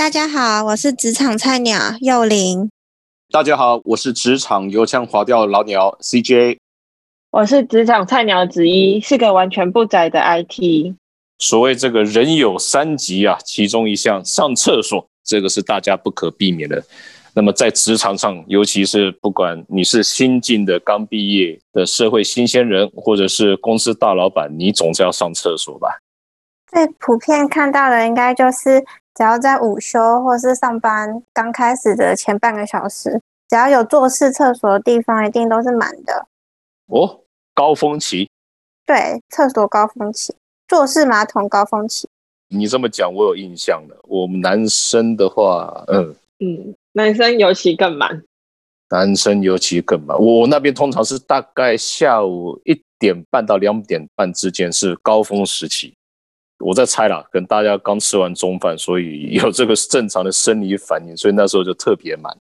大家好，我是职场菜鸟幼玲。大家好，我是职场油腔滑调老鸟 CJ。我是职场菜鸟子一，是个完全不宅的 IT。所谓这个人有三急啊，其中一项上厕所，这个是大家不可避免的。那么在职场上，尤其是不管你是新进的、刚毕业的社会新鲜人，或者是公司大老板，你总是要上厕所吧？最普遍看到的，应该就是只要在午休或是上班刚开始的前半个小时，只要有坐式厕所的地方，一定都是满的。哦，高峰期。对，厕所高峰期，坐式马桶高峰期。你这么讲，我有印象了。我们男生的话，嗯嗯。男生尤其更满，男生尤其更满。我那边通常是大概下午一点半到两点半之间是高峰时期。我在猜啦，跟大家刚吃完中饭，所以有这个正常的生理反应，所以那时候就特别满，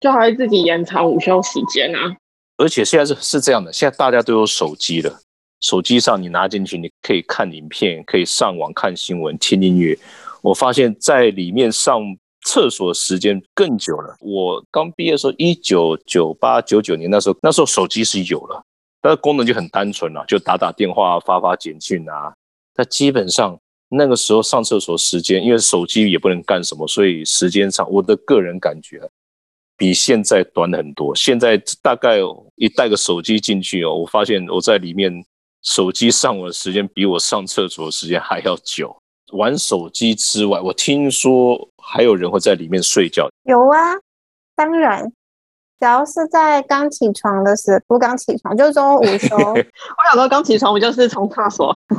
就还自己延长午休时间啊。而且现在是是这样的，现在大家都有手机了，手机上你拿进去，你可以看影片，可以上网看新闻、听音乐。我发现在里面上。厕所时间更久了。我刚毕业的时候，一九九八九九年那时候，那时候手机是有了，但是功能就很单纯了，就打打电话、发发简讯啊。那基本上那个时候上厕所时间，因为手机也不能干什么，所以时间上，我的个人感觉比现在短很多。现在大概一带个手机进去哦，我发现我在里面手机上网的时间比我上厕所的时间还要久。玩手机之外，我听说还有人会在里面睡觉。有啊，当然，只要是在刚起床的时候，不刚起床就是中午午休。我想说刚起床，我就是从厕所。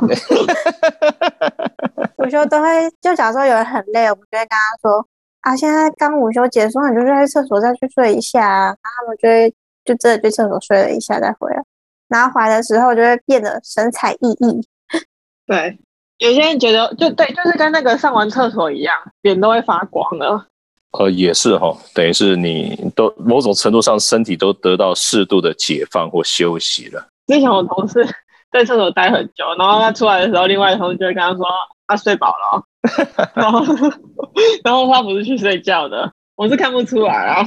午休都会，就假如说有人很累，我们就会跟他说：“啊，现在刚午休结束，你就去厕所再去睡一下。”然后他们就会就真的去厕所睡了一下再回来，然后回来的时候就会变得神采奕奕。对。有些人觉得，就对，就是跟那个上完厕所一样，脸都会发光了。呃，也是哈，等于是你都某种程度上身体都得到适度的解放或休息了。之前我同事 在厕所待很久，然后他出来的时候，另外一同事就会跟他说：“他睡饱了。”然后，然后他不是去睡觉的，我是看不出来啊。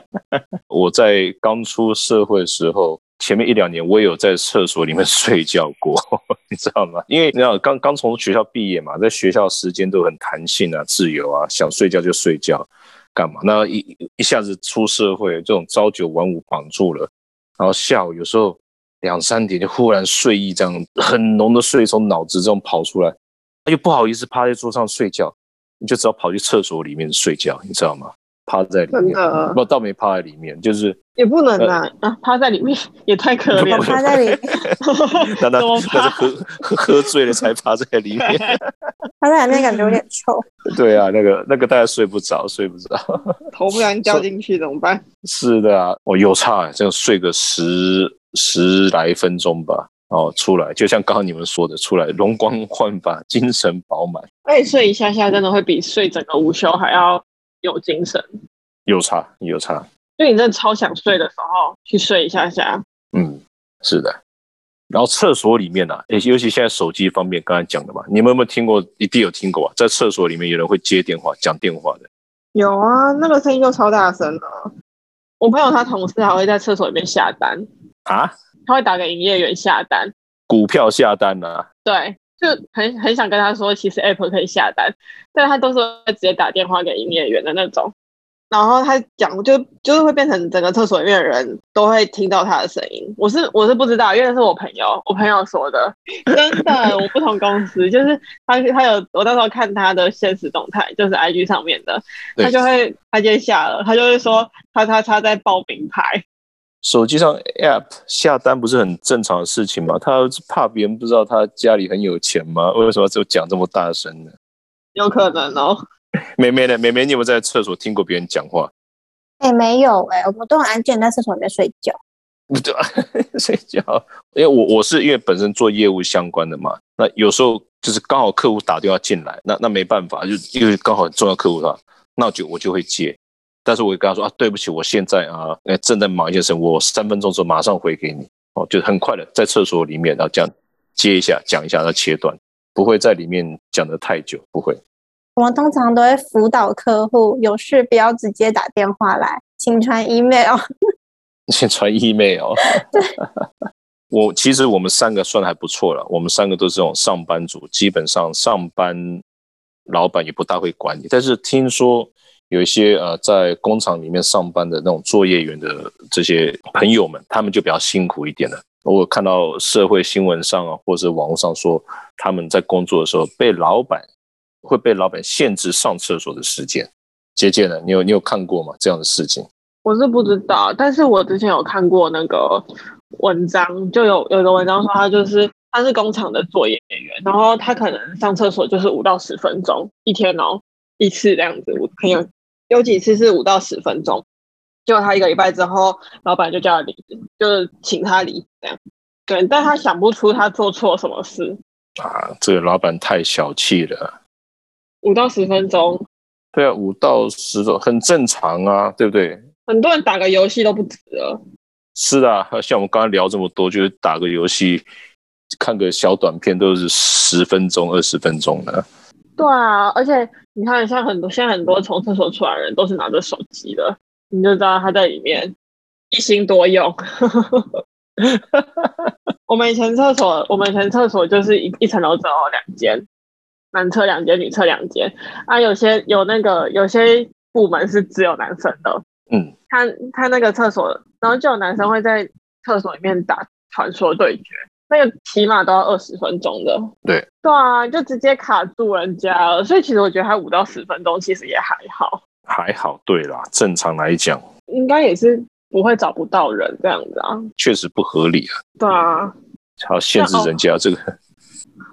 我在刚出社会的时候。前面一两年，我也有在厕所里面睡觉过，你知道吗？因为你知道，刚刚从学校毕业嘛，在学校时间都很弹性啊，自由啊，想睡觉就睡觉，干嘛？那一一下子出社会，这种朝九晚五绑住了，然后下午有时候两三点就忽然睡意这样很浓的睡从脑子这种跑出来，又不好意思趴在桌上睡觉，你就只好跑去厕所里面睡觉，你知道吗？趴在里面，不倒没趴在里面，就是也不能啊啊！趴在里面也太可怜，趴在里面，那那那是喝喝喝醉了才趴在里面，趴在里面感觉有点臭。对啊，那个那个大家睡不着，睡不着，头不然掉进去怎么办？是的啊，我有差，这样睡个十十来分钟吧，哦，出来就像刚刚你们说的，出来容光焕发，精神饱满。哎，睡一下下真的会比睡整个午休还要。有精神，有差有差，就你真的超想睡的时候去睡一下下。嗯，是的。然后厕所里面呢，尤其现在手机方面，刚才讲的嘛，你们有没有听过？一定有听过啊，在厕所里面有人会接电话、讲电话的。有啊，那个声音就超大声的。我朋友他同事还会在厕所里面下单啊，他会打给营业员下单，股票下单呢。对。就很很想跟他说，其实 App 可以下单，但他都是会直接打电话给营业员的那种。然后他讲，就就是会变成整个厕所里面的人都会听到他的声音。我是我是不知道，因为是我朋友，我朋友说的，真的。我不同公司，就是他他有我到时候看他的现实动态，就是 IG 上面的，他就会他就下了，他就会说他他他在报名牌。手机上 App 下单不是很正常的事情吗？他怕别人不知道他家里很有钱吗？为什么就讲这么大声呢？有可能哦。妹妹呢？妹妹，你有没有在厕所听过别人讲话？哎，没有哎，我们都很安静，在厕所里面睡觉。不 对，睡觉。因为我我是因为本身做业务相关的嘛，那有时候就是刚好客户打电话进来，那那没办法，就因为刚好很重要客户的话，那就我就会接。但是我跟他说啊，对不起，我现在啊，正在忙一件事，我三分钟之后马上回给你。哦，就很快的在厕所里面，然后这样接一下，讲一下，然后切断，不会在里面讲的太久，不会。我们通常都会辅导客户，有事不要直接打电话来，请传 email。先传 email。对，我其实我们三个算还不错了，我们三个都是这种上班族，基本上上班老板也不大会管你。但是听说有一些呃在工厂里面上班的那种作业员的这些朋友们，他们就比较辛苦一点了。我看到社会新闻上啊，或者网络上说他们在工作的时候被老板会被老板限制上厕所的时间。姐姐呢，你有你有看过吗？这样的事情？我是不知道，但是我之前有看过那个文章，就有有一个文章说他就是他是工厂的作业员，然后他可能上厕所就是五到十分钟一天哦一次这样子，可能有有几次是五到十分钟，结果他一个礼拜之后，老板就叫他离职，就是请他离职这样。对，但他想不出他做错什么事啊，这个老板太小气了。五到十分钟，对啊，五到十分很正常啊，对不对？很多人打个游戏都不止了。是啊，像我们刚刚聊这么多，就是打个游戏、看个小短片，都是十分钟、二十分钟的。对啊，而且你看，像很多现在很多从厕所出来的人都是拿着手机的，你就知道他在里面一心多用。我们以前厕所，我们以前厕所就是一一层楼只有两间，男厕两间，女厕两间。啊，有些有那个有些部门是只有男生的。嗯，他他那个厕所，然后就有男生会在厕所里面打传说对决，那个起码都要二十分钟的。对，对啊，就直接卡住人家了。所以其实我觉得他五到十分钟其实也还好，还好。对啦，正常来讲，应该也是不会找不到人这样子啊。确实不合理啊。对啊，还要限制人家这个。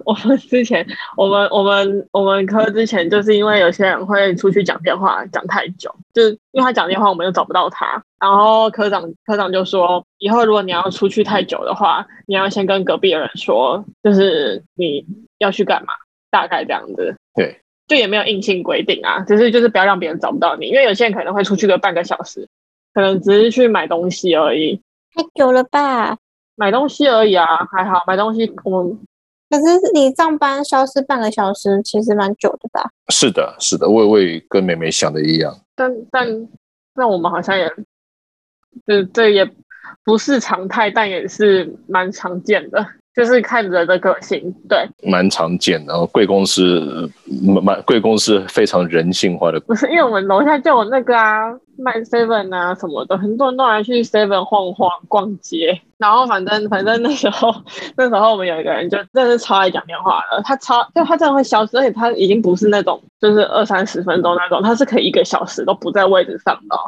我们之前，我们我们我们科之前，就是因为有些人会出去讲电话讲太久，就是因为他讲电话，我们又找不到他。然后科长科长就说，以后如果你要出去太久的话，你要先跟隔壁的人说，就是你要去干嘛，大概这样子。对，就也没有硬性规定啊，只是就是不要让别人找不到你，因为有些人可能会出去个半个小时，可能只是去买东西而已。太久了吧？买东西而已啊，还好买东西我们。可是你上班消失半个小时，其实蛮久的吧？是的，是的，我我也跟美美想的一样。但但那我们好像也，这这也不是常态，但也是蛮常见的。就是看人的个性，对，蛮常见的。贵公司蛮贵公司非常人性化的，不是因为我们楼下就有那个啊，卖 seven 啊什么的，很多人都来去 seven 晃晃逛街。然后反正反正那时候那时候我们有一个人就真的是超爱讲电话的，他超就他真的会消失，而且他已经不是那种就是二三十分钟那种，他是可以一个小时都不在位置上的。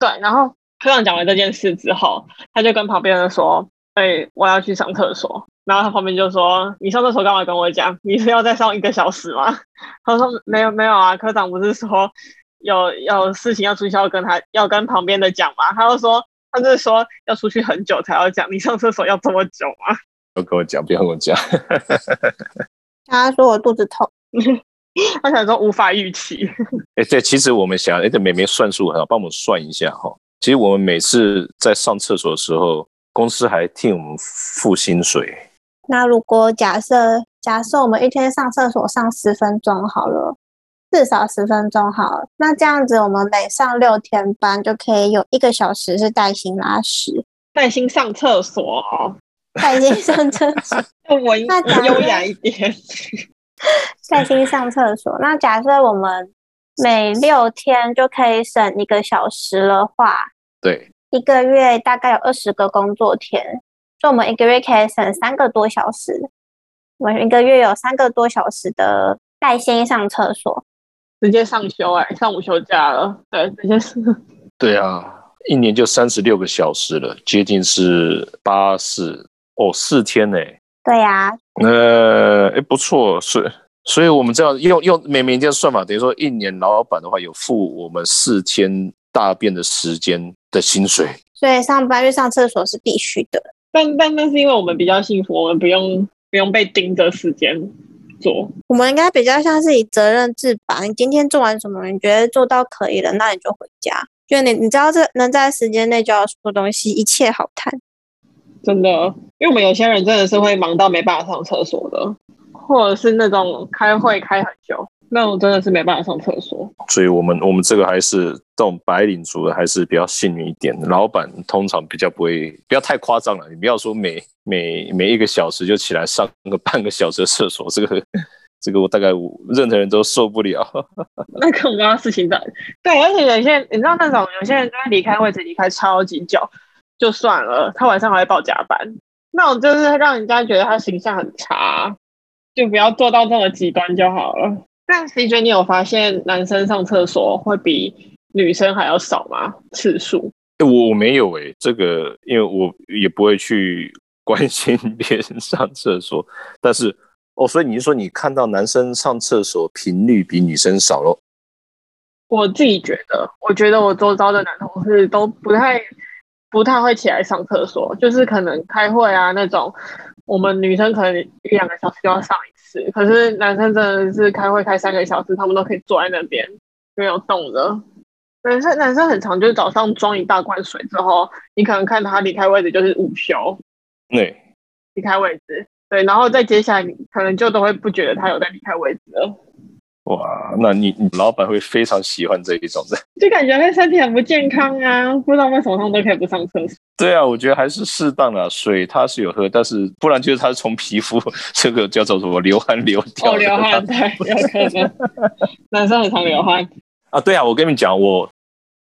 对，然后科长讲完这件事之后，他就跟旁边人说：“哎，我要去上厕所。”然后他旁边就说：“你上厕所干嘛跟我讲？你是要再上一个小时吗？” 他说：“没有没有啊，科长不是说有有事情要出去要跟他要跟旁边的讲吗？”他就说：“他就是说要出去很久才要讲，你上厕所要这么久吗？”要跟我讲，不要跟我讲。他说我肚子痛，他想说无法预期。哎，对，其实我们想，哎，这美眉算数很好，帮我们算一下哈。其实我们每次在上厕所的时候，公司还替我们付薪水。那如果假设假设我们一天上厕所上十分钟好了，至少十分钟好了，那这样子我们每上六天班就可以有一个小时是带薪拉屎，带薪上厕所，带薪上厕所，文优雅一点，带薪上厕所。那假设我们每六天就可以省一个小时的话，对，一个月大概有二十个工作天。就我们一个月可以省三个多小时，我们一个月有三个多小时的带薪上厕所，直接上休哎，上午休假了，对，直接是。对啊，一年就三十六个小时了，接近是八四哦，四天呢。对呀。呃，哎，不错，所以所以我们这样用用每每天算法，等于说一年老板的话有付我们四天大便的时间的薪水。所以上班去上厕所是必须的。但但那是因为我们比较幸福，我们不用不用被盯着时间做。我们应该比较像是以责任制吧。你今天做完什么，你觉得做到可以了，那你就回家。就你你知道这能在时间内就要说东西，一切好谈。真的，因为我们有些人真的是会忙到没办法上厕所的，或者是那种开会开很久。那我真的是没办法上厕所。所以我们我们这个还是这种白领族的还是比较幸运一点。老板通常比较不会，不要太夸张了。你不要说每每每一个小时就起来上个半个小时的厕所，这个这个我大概任何人都受不了。那跟我刚刚事情的对，而且有些人你知道那种有些人就会离开位置离开超级久，就算了，他晚上还会报加班，那种就是让人家觉得他形象很差，就不要做到这么极端就好了。但 CJ，你有发现男生上厕所会比女生还要少吗？次数？我我没有诶，这个因为我也不会去关心 别人上厕所，但是哦，所以你是说你看到男生上厕所频率比女生少咯？我自己觉得，我觉得我周遭的男同事都不太不太会起来上厕所，就是可能开会啊那种，我们女生可能一两个小时就要上一次。可是男生真的是开会开三个小时，他们都可以坐在那边没有动的。男生男生很长，就是早上装一大罐水之后，你可能看他离开位置就是午休，对，离开位置，对，然后再接下来你可能就都会不觉得他有在离开位置了。哇，那你你老板会非常喜欢这一种的，就感觉他身体很不健康啊，不知道为什么他们都可以不上厕所。对啊，我觉得还是适当的水，他是有喝，但是不然就是他从皮肤 这个叫做什么流汗流掉。哦，流汗对，有可能，男生很常流汗 啊。对啊，我跟你讲，我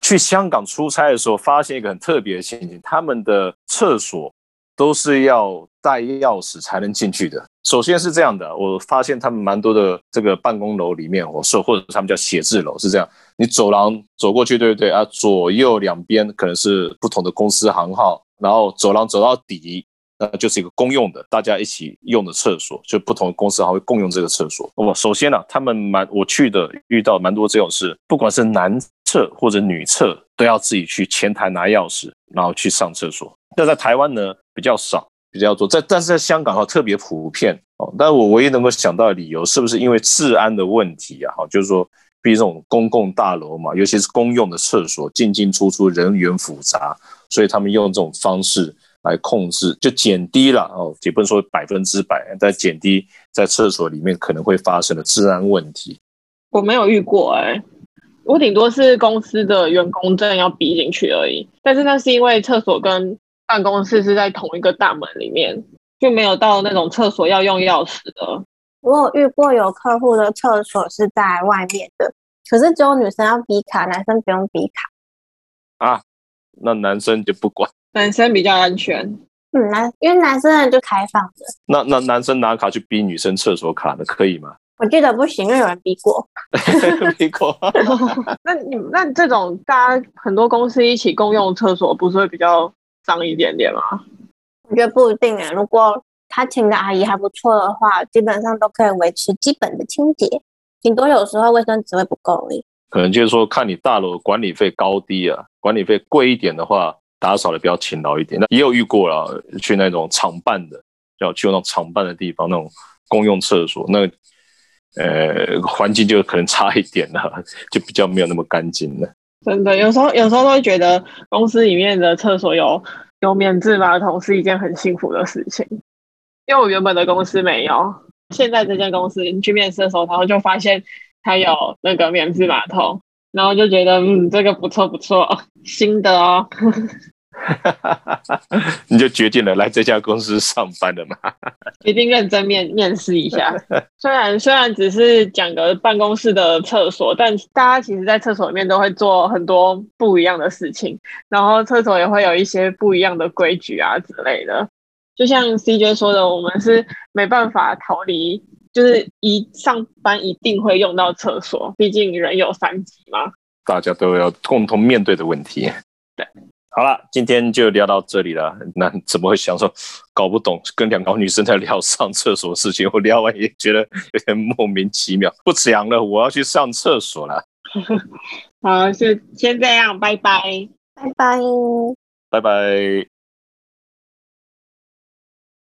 去香港出差的时候，发现一个很特别的情形，他们的厕所。都是要带钥匙才能进去的。首先是这样的，我发现他们蛮多的这个办公楼里面，我说或者他们叫写字楼是这样，你走廊走过去，对不对啊？左右两边可能是不同的公司行号，然后走廊走到底，那就是一个公用的，大家一起用的厕所，就不同的公司还会共用这个厕所。我首先呢，他们蛮我去的遇到蛮多这种事，不管是男厕或者女厕，都要自己去前台拿钥匙，然后去上厕所。那在台湾呢？比较少，比较多，在但是在香港哈特别普遍哦。但我唯一能够想到的理由，是不是因为治安的问题啊？哈，就是说，比如这种公共大楼嘛，尤其是公用的厕所，进进出出人员复杂，所以他们用这种方式来控制，就减低了哦，也不能说百分之百，但减低在厕所里面可能会发生的治安问题。我没有遇过哎，我顶多是公司的员工证要逼进去而已，但是那是因为厕所跟办公室是在同一个大门里面，就没有到那种厕所要用钥匙的。我有遇过有客户的厕所是在外面的，可是只有女生要比卡，男生不用比卡。啊，那男生就不管，男生比较安全。嗯，男因为男生就开放的。那那男生拿卡去逼女生厕所卡的可以吗？我记得不行，因为有人逼过。逼过。那你那这种大家很多公司一起共用厕所，不是会比较？脏一点点吗？我觉得不一定啊。如果他请的阿姨还不错的话，基本上都可以维持基本的清洁。顶多有时候卫生纸会不够而已。可能就是说，看你大楼管理费高低啊。管理费贵一点的话，打扫的比较勤劳一点。那也有遇过了，去那种厂办的，要去那种厂办的地方，那种公用厕所，那呃环境就可能差一点了，就比较没有那么干净了。真的，有时候有时候都会觉得公司里面的厕所有有免治马桶是一件很幸福的事情，因为我原本的公司没有，现在这间公司去面试的时候，然后就发现它有那个免治马桶，然后就觉得嗯，这个不错不错，新的哦。哈 你就决定了来这家公司上班了嘛？一定认真面面试一下。虽然虽然只是讲个办公室的厕所，但大家其实，在厕所里面都会做很多不一样的事情，然后厕所也会有一些不一样的规矩啊之类的。就像 CJ 说的，我们是没办法逃离，就是一上班一定会用到厕所，毕竟人有三急嘛。大家都要共同面对的问题。对。好了，今天就聊到这里了。那怎么会想说搞不懂跟两个女生在聊上厕所的事情？我聊完也觉得有点莫名其妙。不讲了，我要去上厕所了。好，就先这样，拜拜，拜拜，拜拜。